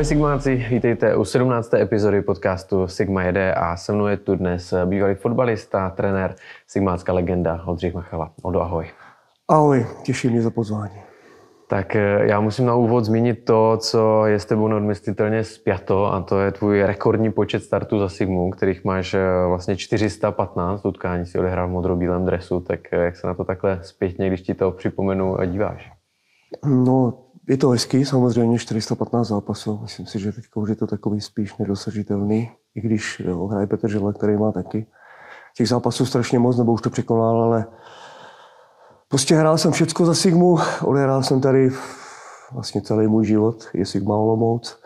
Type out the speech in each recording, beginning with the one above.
Ahoj Sigmáci, vítejte u 17. epizody podcastu Sigma jede a se mnou je tu dnes bývalý fotbalista, trenér, sigmácká legenda Oldřich Machala. Odo, ahoj. Ahoj, těším mě za pozvání. Tak eh, já musím na úvod zmínit to, co je s tebou neodmyslitelně spjato a to je tvůj rekordní počet startů za Sigmu, kterých máš eh, vlastně 415 utkání si odehrál v modrobílém dresu, tak eh, jak se na to takhle zpětně, když ti to připomenu, díváš? No, je to hezký, samozřejmě 415 zápasů. Myslím si, že teď už je to takový spíš nedosažitelný, i když jo, hraje Petr Žele, který má taky těch zápasů strašně moc, nebo už to překonal, ale prostě hrál jsem všecko za Sigmu, odehrál jsem tady vlastně celý můj život, je Sigma Olomouc.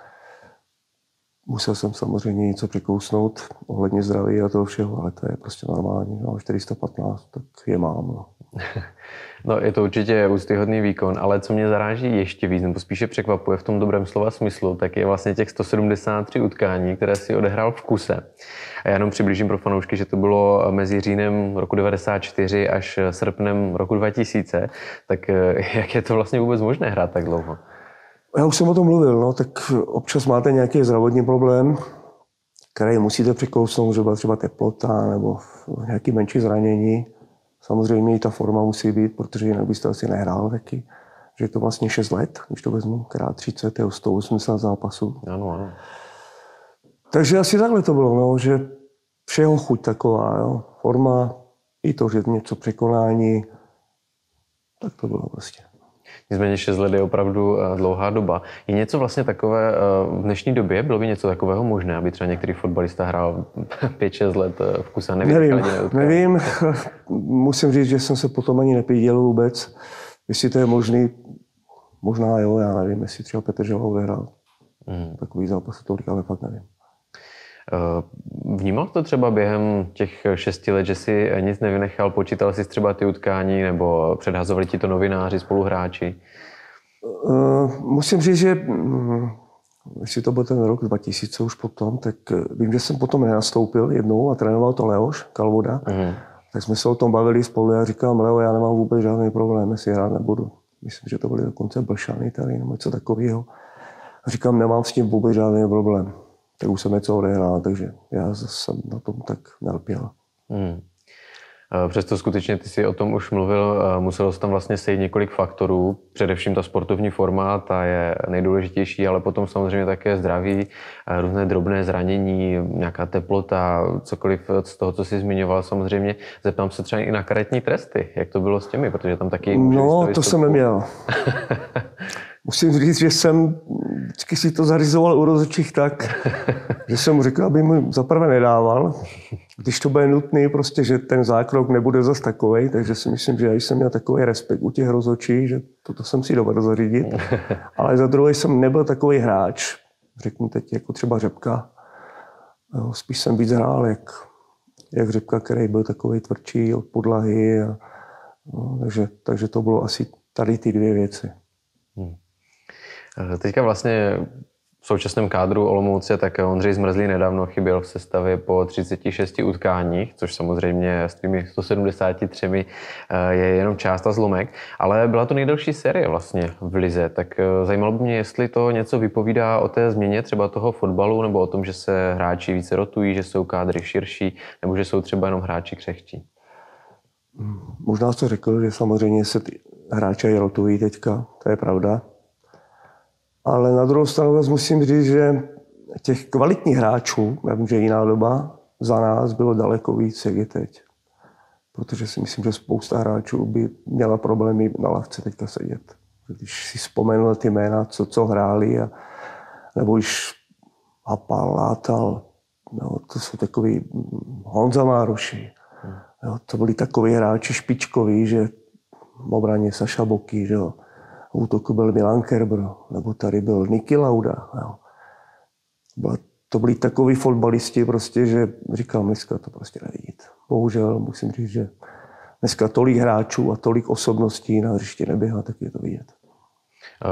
Musel jsem samozřejmě něco překousnout ohledně zdraví a toho všeho, ale to je prostě normální. No, 415, tak je mám. No. No, je to určitě úctyhodný výkon, ale co mě zaráží ještě víc, nebo spíše překvapuje v tom dobrém slova smyslu, tak je vlastně těch 173 utkání, které si odehrál v kuse. A já jenom přiblížím pro fanoušky, že to bylo mezi říjnem roku 94 až srpnem roku 2000. Tak eh, jak je to vlastně vůbec možné hrát tak dlouho? Já už jsem o tom mluvil, no, tak občas máte nějaký zdravotní problém, který musíte překousnout, třeba třeba teplota nebo nějaký menší zranění. Samozřejmě i ta forma musí být, protože jinak byste asi nehrál taky. Že je to vlastně 6 let, když to vezmu, krát 30, je 180 zápasů. Ano, ano. Takže asi takhle to bylo, no, že všeho chuť taková, jo. forma, i to, že něco překonání, tak to bylo prostě. Nicméně 6 let je opravdu eh, dlouhá doba. Je něco vlastně takové eh, v dnešní době? Bylo by něco takového možné, aby třeba některý fotbalista hrál 5-6 let eh, v kuse? Nevím, nevím. Musím říct, že jsem se potom ani nepěděl vůbec. Jestli to je možný, možná jo, já nevím, jestli třeba Petr Želou odehrál. Hmm. Takový zápas tolik, ale fakt nevím. Eh, vnímal to třeba během těch šesti let, že si nic nevynechal, počítal si třeba ty utkání nebo předhazovali ti to novináři, spoluhráči? Uh, musím říct, že hm, jestli to byl ten rok 2000 už potom, tak eh, vím, že jsem potom nenastoupil jednou a trénoval to Leoš Kalvoda. Uh-huh. Tak jsme se o tom bavili spolu a říkám, Leo, já nemám vůbec žádný problém, jestli hrát nebudu. Myslím, že to byly dokonce Blšany tady nebo něco takového. A říkám, nemám s tím vůbec žádný problém tak už jsem něco odehrál, takže já jsem na tom tak nelpěl. Hmm. Přesto skutečně ty si o tom už mluvil, muselo se tam vlastně sejít několik faktorů, především ta sportovní forma, ta je nejdůležitější, ale potom samozřejmě také zdraví, různé drobné zranění, nějaká teplota, cokoliv z toho, co jsi zmiňoval samozřejmě. Zeptám se třeba i na karetní tresty, jak to bylo s těmi, protože tam taky... No, to jsem neměl. Musím říct, že jsem vždycky si to zařizoval u rozhodčích tak, že jsem mu řekl, aby mu zaprvé nedával, když to bude nutný, prostě, že ten zákrok nebude zas takový, takže si myslím, že já jsem měl takový respekt u těch rozhodčích, že toto jsem si dovedl zařídit. Ale za druhé jsem nebyl takový hráč, řeknu teď jako třeba Řepka. Spíš jsem víc hrál jak, jak Řepka, který byl takový tvrdší od podlahy. A, no, takže, takže to bylo asi tady ty dvě věci. Eh, teďka vlastně v současném kádru Olomouce tak Ondřej Zmrzlý nedávno chyběl v sestavě po 36 utkáních, což samozřejmě s těmi 173 eh, je jenom část a zlomek, ale byla to nejdelší série vlastně v Lize, tak eh, zajímalo by mě, jestli to něco vypovídá o té změně třeba toho fotbalu, nebo o tom, že se hráči více rotují, že jsou kádry širší, nebo že jsou třeba jenom hráči křehčí. Možná jste řekl, že samozřejmě se ty hráči rotují teďka, to je pravda, ale na druhou stranu musím říct, že těch kvalitních hráčů, já vím, že jiná doba, za nás bylo daleko víc, jak je teď. Protože si myslím, že spousta hráčů by měla problémy na lavce teďka sedět. Když si vzpomenu ty jména, co, co hráli, a, nebo už Hapal, Látal, no, to jsou takový Honza Máruši. Jo, to byli takový hráči špičkoví, že v obraně Saša Boky, že jo útoku byl Milan Kerber, nebo tady byl Niki Lauda. Jo. To byli takový fotbalisti, prostě, že říkám, dneska to prostě nejít. Bohužel musím říct, že dneska tolik hráčů a tolik osobností na hřišti neběhá, tak je to vidět.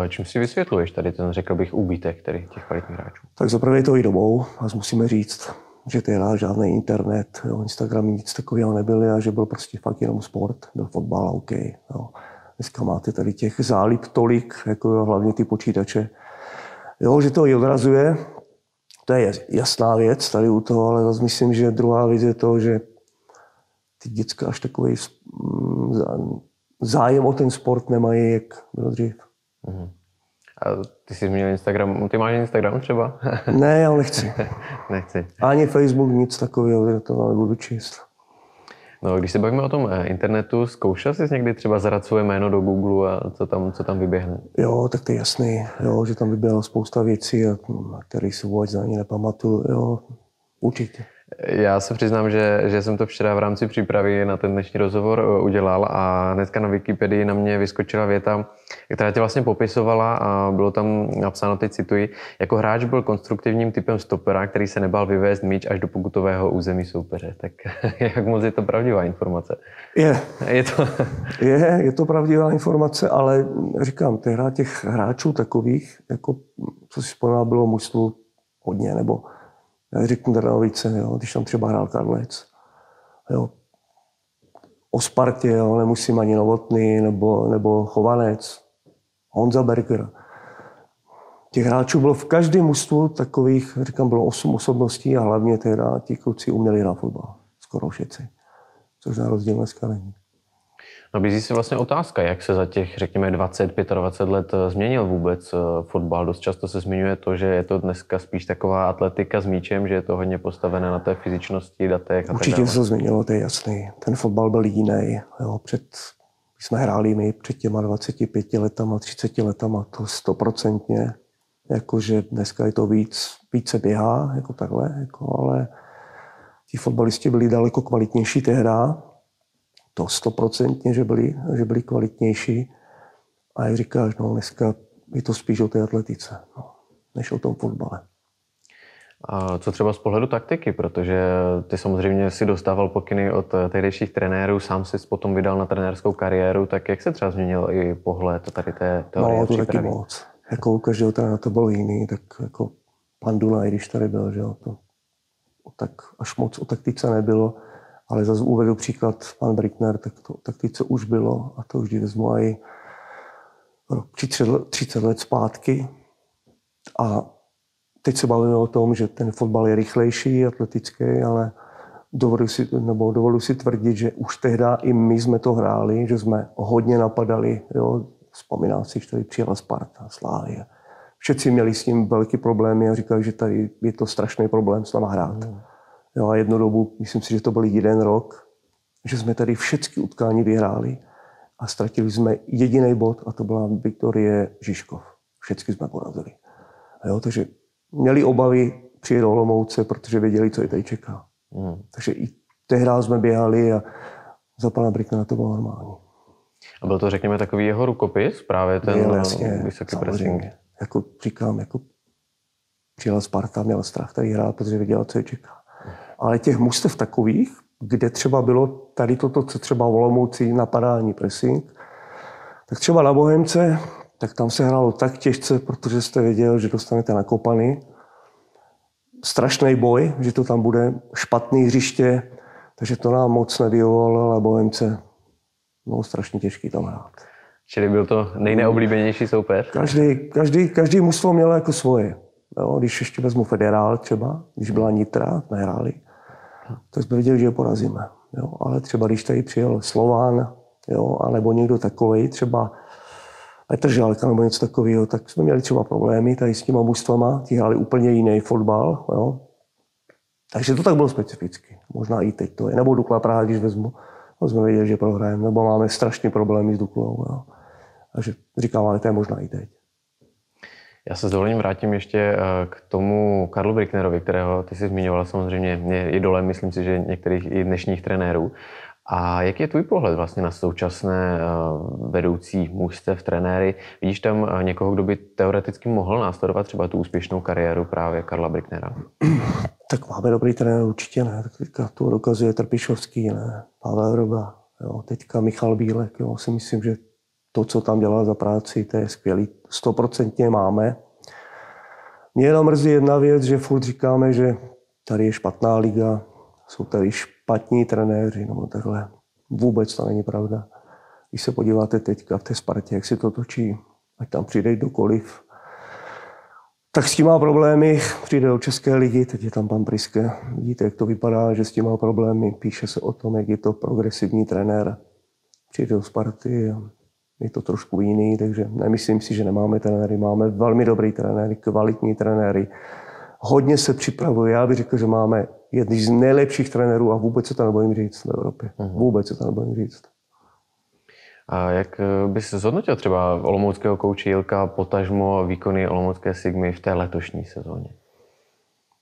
Čím si vysvětluješ tady ten, řekl bych, úbytek tedy těch kvalitních hráčů? Tak zaprvé to i dobou, a musíme říct, že tehdy žádný internet, jo, Instagram, nic takového nebyly a že byl prostě fakt jenom sport, byl fotbal, OK. Jo. Dneska máte tady těch zálib tolik, jako hlavně ty počítače, Jo, že to i odrazuje, to je jasná věc tady u toho, ale zase myslím, že druhá věc je to, že ty děcka až takový mm, zájem o ten sport nemají, jak bylo dřív. Mm-hmm. A ty jsi zmínil Instagram. Ty máš Instagram třeba? ne, já nechci. nechci. Ani Facebook, nic takového, to nebudu číst. No, když se bavíme o tom eh, internetu, zkoušel jsi někdy třeba zadat svoje jméno do Google a co tam, co tam vyběhne? Jo, tak to je jasný, jo, že tam vyběhla spousta věcí, které si vůbec ani nepamatuju. Jo, určitě. Já se přiznám, že, že jsem to včera v rámci přípravy na ten dnešní rozhovor eh, udělal a hnedka na Wikipedii na mě vyskočila věta, která tě vlastně popisovala a bylo tam napsáno, teď cituji, jako hráč byl konstruktivním typem stopera, který se nebál vyvést míč až do pokutového území soupeře. Tak jak moc je to pravdivá informace? Je. Je to, je, je to pravdivá informace, ale říkám, tehdy těch hráčů takových, jako co si vzpomínal, bylo mužstvu hodně, nebo řeknu Trnanovice, jo, když tam třeba hrál Karlec. Jo. O Spartě, jo, nemusím ani Novotný nebo, nebo Chovanec, Honza Berger. Těch hráčů bylo v každém mužstvu takových, říkám, bylo osm osobností a hlavně teda ti kluci uměli na fotbal. Skoro všichni. Což na rozdíl dneska není. Nabízí se vlastně otázka, jak se za těch, řekněme, 20, 25 let eh, změnil vůbec eh, fotbal. Dost často se zmiňuje to, že je to dneska spíš taková atletika s míčem, že je to hodně postavené na té fyzičnosti, datech a Určitě se to změnilo, to je jasný. Ten fotbal byl jiný. Jo, před, jsme hráli my před těma 25 letama, 30 letama, to stoprocentně. Jakože dneska je to víc, více běhá, jako takhle, jako, ale ti fotbalisti byli daleko kvalitnější tehda, to stoprocentně, že byli, že byli kvalitnější. A jak říkáš, no, dneska je to spíš o té atletice, no, než o tom fotbale. A co třeba z pohledu taktiky, protože ty samozřejmě si dostával pokyny od tehdejších trenérů, sám si potom vydal na trenérskou kariéru, tak jak se třeba změnil i pohled tady té teorie No, to taky moc. Jako u každého trenéra to bylo jiný, tak jako pan Dunaj, když tady byl, že jo, to tak až moc o taktice nebylo. Ale zase uvedu příklad pan Brickner, tak to taktice už bylo a to už vezmu i rok 30 let zpátky. A teď se bavíme o tom, že ten fotbal je rychlejší, atletický, ale dovoluji si, nebo dovoluji si tvrdit, že už tehdy i my jsme to hráli, že jsme hodně napadali. Jo. Vzpomínám si, že tady přijela Sparta, Slávě. Všetci měli s tím velký problémy a říkali, že tady je to strašný problém s náma hrát. Hmm. Jo, a jednu dobu, myslím si, že to byl jeden rok, že jsme tady všechny utkání vyhráli a ztratili jsme jediný bod a to byla Viktorie Žižkov. Všechny jsme porazili. Jo, takže měli obavy přijet do Olomouce, protože věděli, co je tady čeká. Hmm. Takže i tehdy jsme běhali a za pana Brickna to bylo normální. A byl to, řekněme, takový jeho rukopis, právě ten Byl, jasně, vysoký pressing? Jako říkám, jako přijela Sparta, měla strach tady hrát, protože věděla, co je čeká. Ale těch mustev takových, kde třeba bylo tady toto, co třeba v Olomouci, napadání, pressing, tak třeba na Bohemce, tak tam se hrálo tak těžce, protože jste věděl, že dostanete nakopany. Strašný boj, že to tam bude špatný hřiště, takže to nám moc nevyhovovalo, ale Bohemce bylo strašně těžký tam hrát. Čili byl to nejneoblíbenější soupeř? Každý, každý, každý mužstvo mělo jako svoje. Jo, když ještě vezmu Federál třeba, když byla Nitra, nehráli, tak jsme viděli, že je porazíme. Jo. Ale třeba když tady přijel Slován, jo, anebo někdo takový, třeba Petr Žálka nebo něco takového, tak jsme měli třeba problémy tady s těma mužstvama, ti hráli úplně jiný fotbal. Jo. Takže to tak bylo specificky. Možná i teď to je. Nebo Dukla Praha, když vezmu, to jsme věděli, že prohrajeme, nebo máme strašně problémy s Duklou. Jo. Takže říkám, ale to je možná i teď. Já se s dovolením vrátím ještě eh, k tomu Karlu Bricknerovi, kterého ty jsi zmiňoval samozřejmě, je idolem, myslím si, že některých i dnešních trenérů. A jaký je tvůj pohled vlastně na současné eh, vedoucí mužstev, trenéry? Vidíš tam eh, někoho, kdo by teoreticky mohl následovat třeba tu úspěšnou kariéru právě Karla Bricknera? Tak máme dobrý trenér, určitě ne. Teďka to dokazuje Trpišovský, ne? Pavel Roba, jo. teďka Michal Bílek, jo. si myslím, že to, co tam dělá za práci, to je skvělý. Stoprocentně máme. Mě jenom mrzí jedna věc, že furt říkáme, že tady je špatná liga, jsou tady špatní trenéři, no takhle. Vůbec to není pravda. Když se podíváte teďka v té Spartě, jak si to točí, ať tam přijde kdokoliv, tak s tím má problémy, přijde do České ligy, teď je tam pan Priske. Vidíte, jak to vypadá, že s tím má problémy. Píše se o tom, jak je to progresivní trenér. Přijde do Sparty je to trošku jiný, takže nemyslím si, že nemáme trenéry. Máme velmi dobrý trenéry, kvalitní trenéry. Hodně se připravuje. Já bych řekl, že máme jedný z nejlepších trenérů a vůbec se to nebojím říct v Evropě. Uh-huh. Vůbec se to nebojím říct. A jak eh, bys zhodnotil třeba olomouckého kouče Jilka, potažmo výkony olomoucké Sigmy v té letošní sezóně?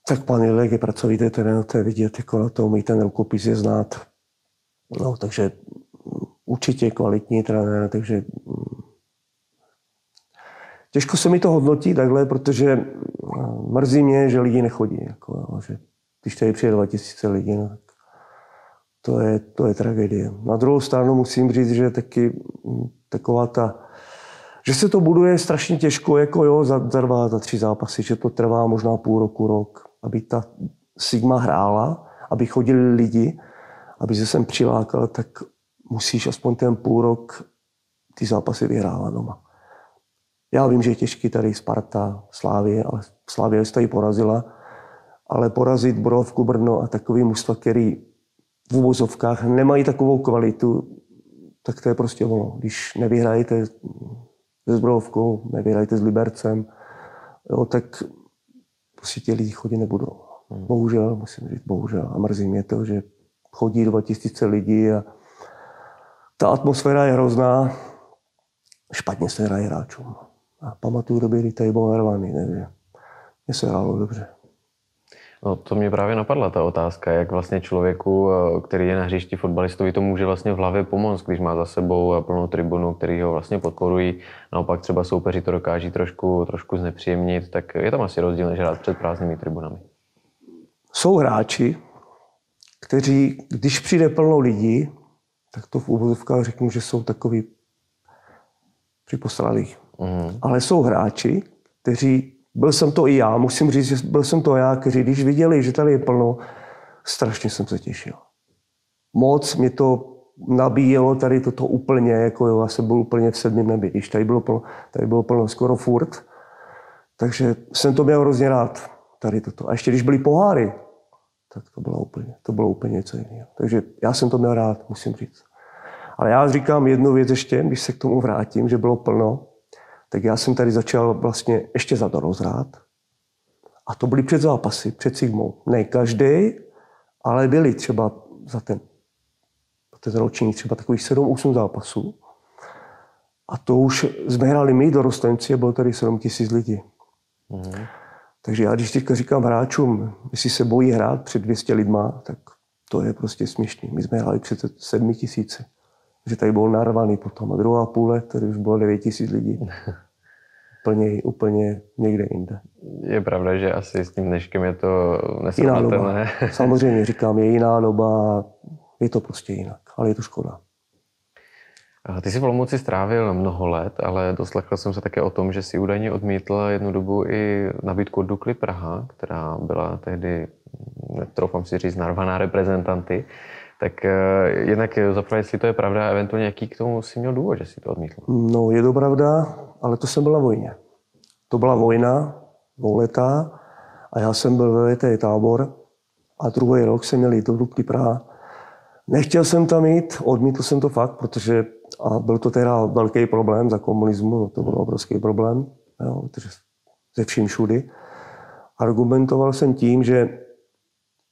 Tak pan Jilek je pracovitý trenér, to je vidět, jako na to umí ten rukopis je znát. No, takže určitě kvalitní trenér, takže mm, těžko se mi to hodnotí takhle, protože eh, mrzí mě, že lidi nechodí. Jako, že když tady přijde 2000 lidí, no, tak to je, to je tragédie. Na druhou stranu musím říct, že taky mm, taková ta, že se to buduje strašně těžko, jako jo, za, za dva, za tři zápasy, že to trvá možná půl roku, rok, aby ta Sigma hrála, aby chodili lidi, aby se sem přilákal, tak musíš aspoň ten půl rok ty zápasy vyhrávat doma. Já vím, že je těžký tady Sparta, Slávě, ale Slávě se tady porazila, ale porazit Borovku, Brno a takový mužstva, který v úvozovkách nemají takovou kvalitu, tak to je prostě ono. Když nevyhrajete s Zbrovkou, nevyhrajete s Libercem, jo, tak prostě ti lidi chodit nebudou. Hmm. Bohužel, musím říct, bohužel. A mrzí mě to, že chodí 2000 lidí a ta atmosféra je hrozná. Špatně se hraje hráčům. A pamatuju doby, kdy tady byl narvaný, takže mě se hrálo dobře. No, to mě právě napadla ta otázka, jak vlastně člověku, eh, který je na hřišti fotbalistovi, to může vlastně v hlavě pomoct, když má za sebou eh, plnou tribunu, který ho vlastně podporují. Naopak třeba soupeři to dokáží trošku, trošku znepříjemnit, tak je tam asi rozdíl, než hrát před prázdnými tribunami. Jsou hráči, kteří, když přijde plno lidí, tak to v úvodovkách řeknu, že jsou takový připostralí. Mm. Ale jsou hráči, kteří byl jsem to i já, musím říct, že byl jsem to já, kteří když viděli, že tady je plno, strašně jsem se těšil. Moc mě to nabíjelo tady toto úplně, jako jo, já jsem byl úplně v sedmém nebi, když tady bylo plno, tady bylo plno skoro furt. Takže jsem to měl hrozně rád, tady toto. A ještě když byly poháry, tak to bylo úplně, to bylo úplně něco jiného. Takže já jsem to měl rád, musím říct. Ale já říkám jednu věc ještě, když se k tomu vrátím, že bylo plno, tak já jsem tady začal vlastně ještě za to rozhrát. A to byly před zápasy, před Sigmou. Ne každý, ale byli třeba za ten, ten ročník třeba takových 7-8 zápasů. A to už jsme hráli my, dorostenci, a bylo tady 7 tisíc lidí. Mm. Takže já když teďka říkám hráčům, jestli se bojí hrát před 200 lidma, tak to je prostě směšný. My jsme hráli před 7 tisíci že tady byl narvaný potom. A druhá půle, tady už bylo 9 tisíc lidí. úplně, úplně někde jinde. Je pravda, že asi s tím dneškem je to nesrovnatelné. Samozřejmě, říkám, je jiná doba, je to prostě jinak, ale je to škoda. Ty jsi v Olomouci strávil mnoho let, ale doslechl jsem se také o tom, že si údajně odmítl jednu dobu i nabídku od Dukly Praha, která byla tehdy, netroufám si říct, narvaná reprezentanty. Tak uh, jednak zaprvé, jestli to je pravda, eventuálně jaký k tomu si měl důvod, že si to odmítl? No, je to pravda, ale to jsem byl na vojně. To byla vojna, dvouletá, a já jsem byl ve VT tábor a druhý rok jsem měl jít do Dukly Praha. Nechtěl jsem tam jít, odmítl jsem to fakt, protože a byl to teda velký problém za komunismu, to byl obrovský problém, jo, protože ze vším všudy. Argumentoval jsem tím, že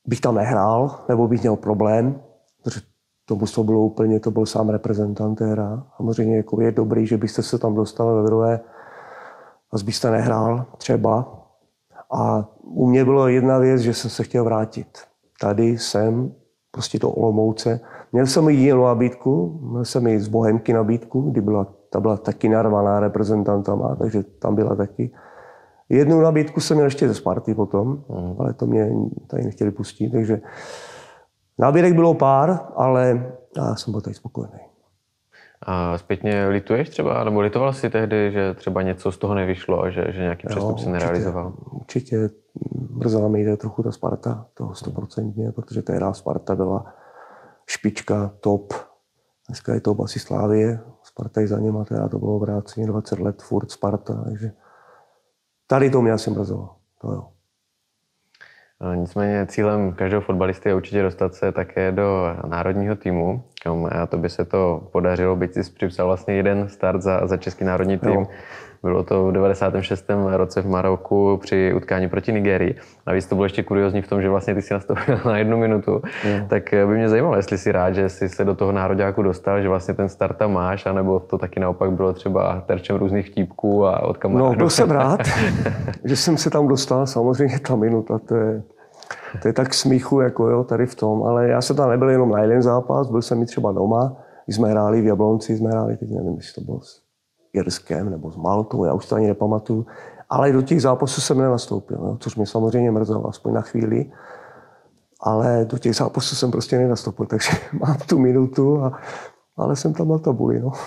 bych tam nehrál, nebo bych měl problém, protože to to bylo úplně, to byl sám reprezentant hra. Samozřejmě jako je dobrý, že byste se tam dostal ve druhé a byste nehrál třeba. A u mě byla jedna věc, že jsem se chtěl vrátit. Tady jsem, prostě do Olomouce. Měl jsem i jinou nabídku, měl jsem i z Bohemky nabídku, kdy byla, ta byla taky narvaná reprezentantama, takže tam byla taky. Jednu nabídku jsem měl ještě ze Sparty potom, mm. ale to mě tady nechtěli pustit, takže Náběrek bylo pár, ale já jsem byl tady spokojený. A zpětně lituješ třeba, nebo litoval jsi tehdy, že třeba něco z toho nevyšlo a že, že nějaký přestup se nerealizoval? Určitě mrzela mi jde trochu ta Sparta, toho stoprocentně, protože tehdy Sparta byla špička, top. Dneska je to asi Slávie, Sparta je za něma, teda to bylo obráceně 20 let, furt Sparta, takže Tady to mě asi mrzelo. To jo. Nicméně cílem každého fotbalisty je určitě dostat se také do národního týmu. A to by se to podařilo, byť si připsal vlastně jeden start za, za český národní tým. Jo. Bylo to v 96. roce v Maroku při utkání proti Nigerii. Navíc to bylo ještě kuriozní v tom, že vlastně ty si nastoupil na jednu minutu. Jo. Tak by mě zajímalo, jestli si rád, že jsi se do toho nároďáku dostal, že vlastně ten start tam máš, anebo to taky naopak bylo třeba terčem různých vtípků a od kamarádů. No, byl jsem rád, že jsem se tam dostal. Samozřejmě ta minuta, to je, to je tak smíchu, jako jo, tady v tom. Ale já jsem tam nebyl jenom na jeden zápas, byl jsem i třeba doma, když jsme hráli v Jablonci, jsme hráli, teď nevím, jestli to bylo Irskem nebo s Maltou, já už to ani nepamatuju. Ale do těch zápasů jsem nenastoupil, no, což mě samozřejmě mrzelo, aspoň na chvíli. Ale do těch zápasů jsem prostě nenastoupil, takže mám tu minutu, a, ale jsem tam na tabuli. No.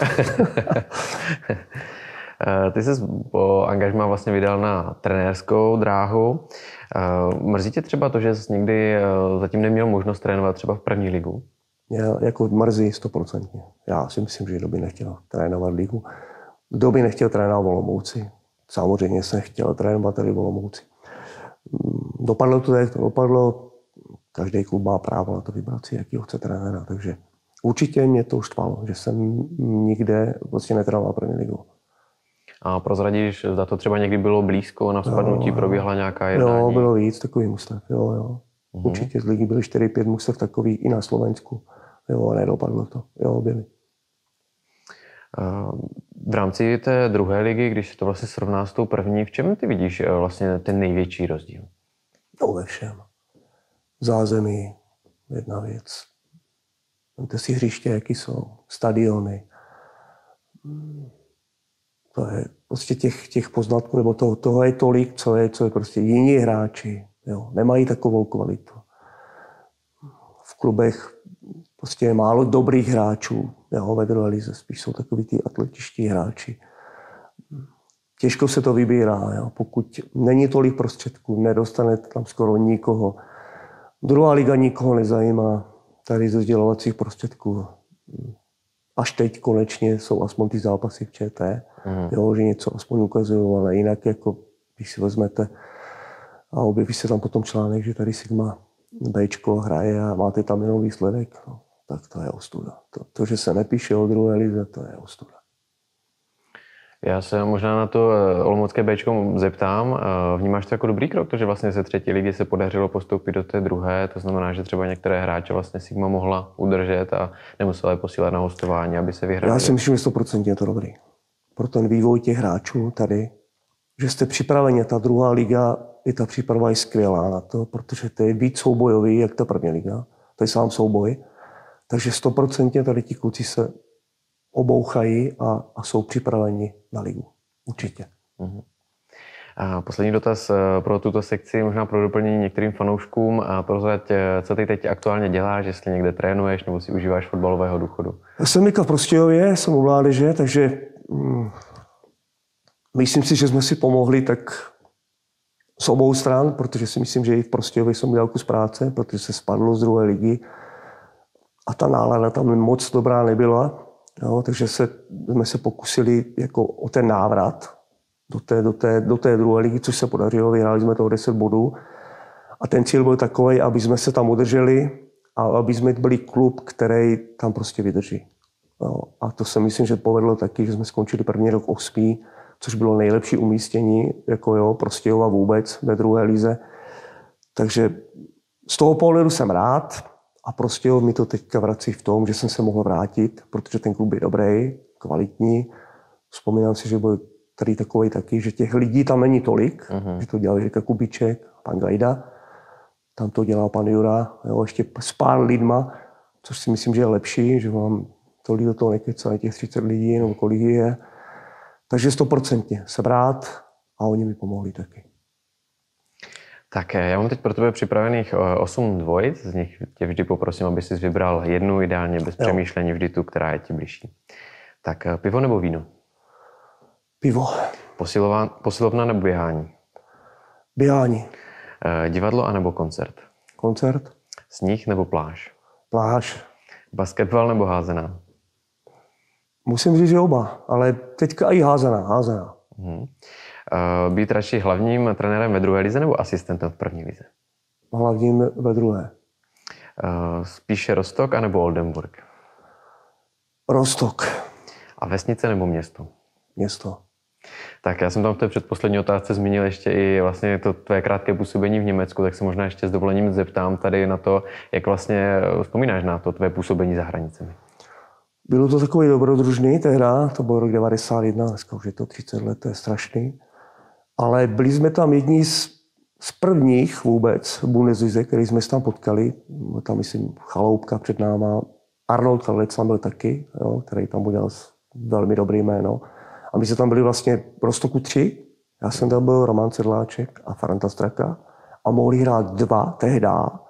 Eh, ty jsi po angažmá vlastně vydal na trenérskou dráhu. Eh, mrzí tě třeba to, že jsi nikdy eh, zatím neměl možnost trénovat třeba v první ligu? Mě jako mrzí stoprocentně. Já si myslím, že kdo by nechtěl trénovat ligu. Kdo by nechtěl trénovat Volomouci? Samozřejmě jsem chtěl trénovat tady Volomouci. Mm, dopadlo to, jak to dopadlo. Každý klub má právo na to vybrat si, jaký chce trenéra. Takže určitě mě to už štvalo, že jsem nikde prostě netrénoval první ligu. A prozradíš, za to třeba někdy bylo blízko na spadnutí, no, proběhla nějaká jednání? Jo, bylo víc takových mustev, jo, jo. Uh-huh. Určitě z ligy byly 4-5 mustev takových i na Slovensku. Jo, nedopadlo to. Jo, byly. V rámci té druhé ligy, když se to vlastně srovná s tou první, v čem ty vidíš eh, vlastně ten největší rozdíl? No ve všem. Zázemí, jedna věc. Vemte si hřiště, jaký jsou, stadiony. To je prostě těch, těch poznatků, nebo toho, toho je tolik, co je, co je prostě jiní hráči. Jo. Nemají takovou kvalitu. V klubech prostě je málo dobrých hráčů jo, ve druhé lize. Spíš jsou takový ty atletičtí hráči. Těžko se to vybírá. Jo. Pokud není tolik prostředků, nedostane tam skoro nikoho. Druhá liga nikoho nezajímá. Tady ze sdělovacích prostředků až teď konečně jsou aspoň ty zápasy v ČT, mm. jo, že něco aspoň ukazují, ale jinak jako, když si vezmete a objeví se tam potom článek, že tady Sigma Bčko hraje a máte tam jenom výsledek, no, tak to je ostuda. To, to, že se nepíše o druhé lize, to je ostuda. Já se možná na to eh, Olomoucké Bčko zeptám. Eh, vnímáš to jako dobrý krok, to, že vlastně ze třetí ligy se podařilo postoupit do té druhé, to znamená, že třeba některé hráče vlastně Sigma mohla udržet a nemusela je posílat na hostování, aby se vyhráli? Já si myslím, že 100% je to dobrý. Pro ten vývoj těch hráčů tady, že jste připraveni, ta druhá liga, i ta příprava je skvělá na to, protože to je víc soubojový, jak ta první liga. To je sám souboj. Takže 100% tady ti kluci se obouchají a, a jsou připraveni na ligu. Určitě. Uh-huh. A poslední dotaz eh, pro tuto sekci, možná pro doplnění některým fanouškům. A prozrať, eh, co ty teď aktuálně děláš, jestli někde trénuješ nebo si užíváš fotbalového důchodu? Já jsem Mika v Prostějově, jsem u mládeže, takže hm, myslím si, že jsme si pomohli tak z obou stran, protože si myslím, že i v Prostějově jsem udělal kus práce, protože se spadlo z druhé ligy a ta nálada tam moc dobrá nebyla. Jo, takže se, jsme se pokusili jako o ten návrat do té, do, té, do té druhé ligy, což se podařilo. Vyhráli jsme toho 10 bodů. A ten cíl byl takový, aby jsme se tam udrželi a aby jsme byli klub, který tam prostě vydrží. Jo, a to se myslím, že povedlo taky, že jsme skončili první rok osmý, což bylo nejlepší umístění, jako jo, prostě a vůbec ve druhé lize. Takže z toho pohledu jsem rád, a prostě mi to teďka vrací v tom, že jsem se mohl vrátit, protože ten klub je dobrý, kvalitní. Vzpomínám si, že byl tady takový taky, že těch lidí tam není tolik, uh-huh. že to dělal Jirka Kubiček, pan Gajda, tam to dělal pan Jura, jo, ještě s pár lidma, což si myslím, že je lepší, že mám tolik do toho nekecá, těch 30 lidí, nebo kolik je. Takže stoprocentně jsem rád a oni mi pomohli taky. Tak eh, já mám teď pro tebe připravených 8 eh, dvojic, z nich tě vždy poprosím, aby jsi vybral jednu, ideálně bez jo. přemýšlení, vždy tu, která je ti blížší. Tak eh, pivo nebo víno? Pivo. Posilová, posilovna nebo běhání? Běhání. Divadlo anebo koncert? Koncert. Sníh nebo pláž? Pláž. Basketbal nebo házená? Musím říct, že oba, ale teďka i házená, házená. Hmm. Uh, být radši hlavním trenérem ve druhé lize nebo asistentem v první lize? Hlavním ve druhé. Uh, spíše Rostok anebo Oldenburg? Rostok. A vesnice nebo město? Město. Tak já jsem tam v té předposlední otázce zmínil ještě i vlastně to tvé krátké působení v Německu, tak se možná ještě s dovolením zeptám tady na to, jak vlastně vzpomínáš na to tvé působení za hranicemi. Bylo to takový dobrodružný tehda, to byl rok 91, dneska už je to 30 let, to je strašný. Ale byli jsme tam jedni z, z prvních vůbec Bundeslize, který jsme se tam potkali. Tam, myslím, Chaloupka před náma, Arnold Kalec tam byl taky, jo, který tam udělal velmi dobrý jméno. A my jsme tam byli vlastně Rostoku tři. Já jsem tam byl Roman Sedláček a Faranta Straka a mohli hrát dva tehda,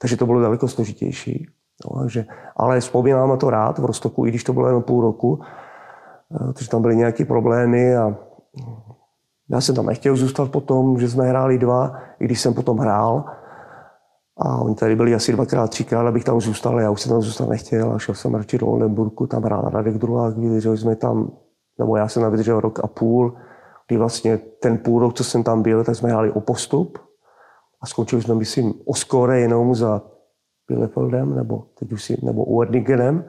takže to bylo daleko složitější. No, takže, ale vzpomínám na to rád v Rostoku, i když to bylo jen půl roku, eh, protože tam byly nějaké problémy a já jsem tam nechtěl zůstat potom, že jsme hráli dva, i když jsem potom hrál. A oni tady byli asi dvakrát, třikrát, abych tam zůstal, já už jsem tam zůstat nechtěl a šel jsem radši do Oldenburgu, tam hrál Radek Drulák, vydrželi jsme tam, nebo já jsem tam vydržel rok a půl, kdy vlastně ten půl rok, co jsem tam byl, tak jsme hráli o postup a skončili jsme, myslím, o skóre jenom za Bielefeldem, nebo teď už si, nebo Uerdingenem.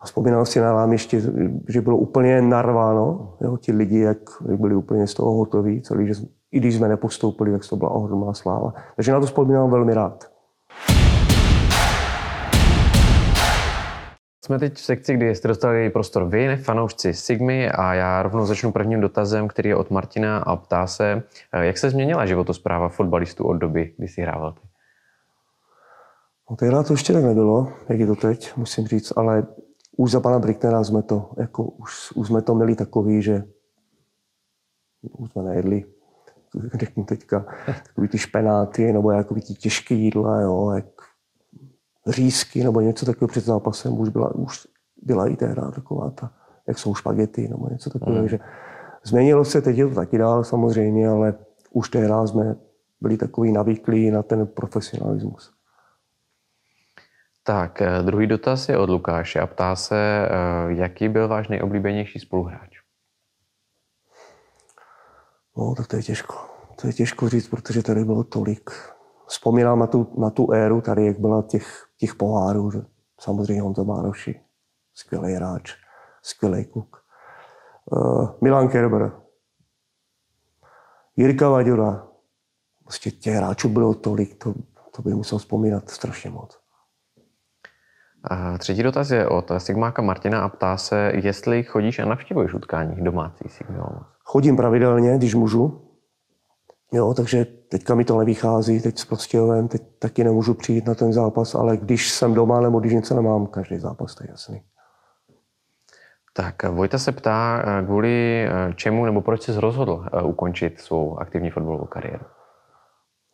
A vzpomínám si na vám ještě, že bylo úplně narváno, jo, ti lidi, jak byli úplně z toho hotoví, celý, že i když jsme nepostoupili, tak to byla ohromná sláva. Takže na to vzpomínám velmi rád. Jsme teď v sekci, kdy jste dostali prostor vy, fanoušci Sigmy, a já rovnou začnu prvním dotazem, který je od Martina a ptá se, jak se změnila životospráva fotbalistů od doby, kdy si hrával ty? No, tehdy to ještě tak nebylo, jak je to teď, musím říct, ale už za pana Bricknera jsme to, jako už, už jsme to měli takový, že už jsme nejedli, řeknu teďka, takový ty špenáty, nebo jako ty těžké jídla, jo, jak řízky, nebo něco takového před zápasem, už byla, už byla i tehda taková ta, jak jsou špagety, nebo něco takového, mm. že změnilo se, teď je to taky dál samozřejmě, ale už tehdy jsme byli takový navyklí na ten profesionalismus. Tak, eh, druhý dotaz je od Lukáše a ptá se, eh, jaký byl váš nejoblíbenější spoluhráč? No, tak to je těžko. To je těžko říct, protože tady bylo tolik. Vzpomínám na tu, na tu éru tady, jak byla těch, těch pohárů. Samozřejmě Honza Mároši, skvělý hráč, skvělý kluk. Uh, Milan Kerber, Jirka Vaďura. Prostě těch hráčů bylo tolik, to, to by musel vzpomínat strašně moc. A třetí dotaz je od Sigmáka Martina a ptá se, jestli chodíš a navštěvuješ utkání domácí Sigma Chodím pravidelně, když můžu. Jo, takže teďka mi to nevychází, teď s Prostějovem, teď taky nemůžu přijít na ten zápas, ale když jsem doma nebo když něco nemám, každý zápas, to je jasný. Tak Vojta se ptá, kvůli čemu nebo proč jsi rozhodl eh, ukončit svou aktivní fotbalovou kariéru?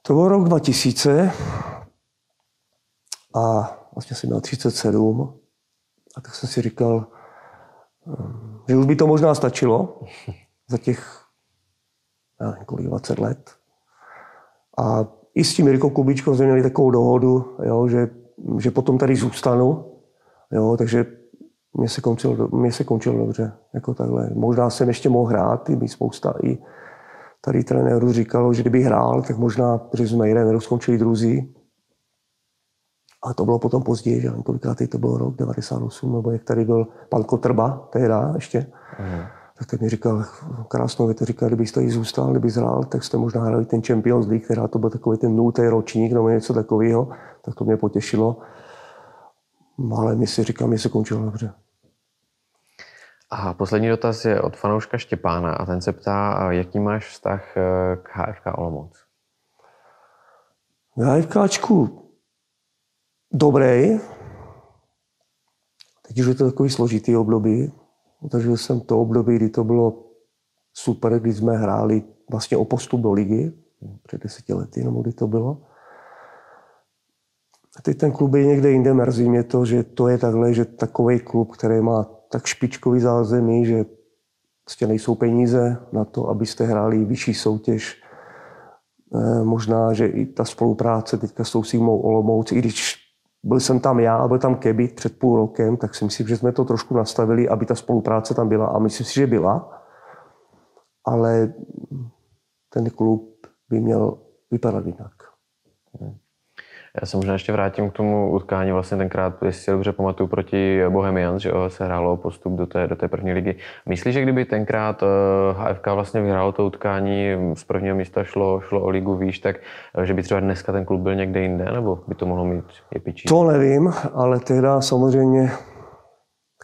To byl rok 2000 a vlastně jsem měl 37 a tak jsem si říkal, ehm, že už by to možná stačilo za těch nevím, kolik, 20 let. A i s tím Jirkou Kubičkou jsme měli takovou dohodu, jo, že, že potom tady zůstanu. Jo, takže mě se, končil, mě se končil dobře. Jako takhle. Možná jsem ještě mohl hrát, i spousta i tady trenérů říkalo, že kdyby hrál, tak možná, protože jsme jeden rok skončili druzí, ale to bylo potom později, že kolikrát to bylo rok 98, nebo jak tady byl pan Kotrba, tehda ještě. Mm. Tak ten mi říkal krásnou větu, říkal, kdyby tady zůstal, kdyby zhrál, tak jste možná hráli ten Champions League, která to byl takový ten nultý ročník nebo něco takového, tak to mě potěšilo. Ale mi si říkám, mě se končilo dobře. A poslední dotaz je od fanouška Štěpána a ten se ptá, jaký máš vztah eh, k HFK Olomouc? K HFKčku dobrý. Teď už je to takový složitý období. Zažil jsem to období, kdy to bylo super, kdy jsme hráli vlastně o postup do ligy. Před deseti lety, nebo kdy to bylo. A teď ten klub je někde jinde. Mrzí mě to, že to je takhle, že takový klub, který má tak špičkový zázemí, že prostě nejsou peníze na to, abyste hráli vyšší soutěž. Eh, možná, že i ta spolupráce teďka s tou Sigmou Olomouc, i když byl jsem tam já, byl tam Kebit před půl rokem, tak si myslím, že jsme to trošku nastavili, aby ta spolupráce tam byla a myslím si, že byla. Ale ten klub by měl vypadat jinak. Já se možná ještě vrátím k tomu utkání vlastně tenkrát, jestli si dobře pamatuju, proti Bohemians, že se hrálo postup do té, do té první ligy. Myslíš, že kdyby tenkrát HFK vlastně vyhrálo to utkání, z prvního místa šlo, šlo o ligu výš, tak že by třeba dneska ten klub byl někde jinde, nebo by to mohlo mít jepičí? To nevím, ale tehdy samozřejmě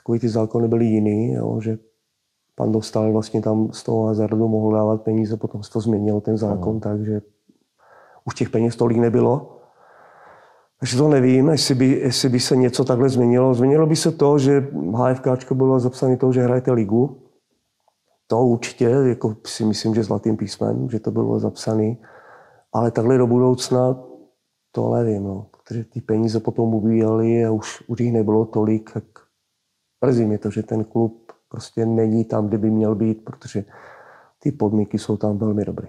takový ty zákony byly jiný, jo, že pan dostal vlastně tam z toho hazardu mohl dávat peníze, potom se to změnilo ten zákon, mm. takže už těch peněz tolik nebylo. Takže to nevím, jestli by, jestli by se něco takhle změnilo. Změnilo by se to, že HFK bylo zapsané to, že hrajete ligu. To určitě, jako si myslím, že zlatým písmem, že to bylo zapsané. Ale takhle do budoucna to nevím, no. protože ty peníze potom ubíjely a už, už jich nebylo tolik, tak mrzí mě to, že ten klub prostě není tam, kde by měl být, protože ty podmínky jsou tam velmi dobré.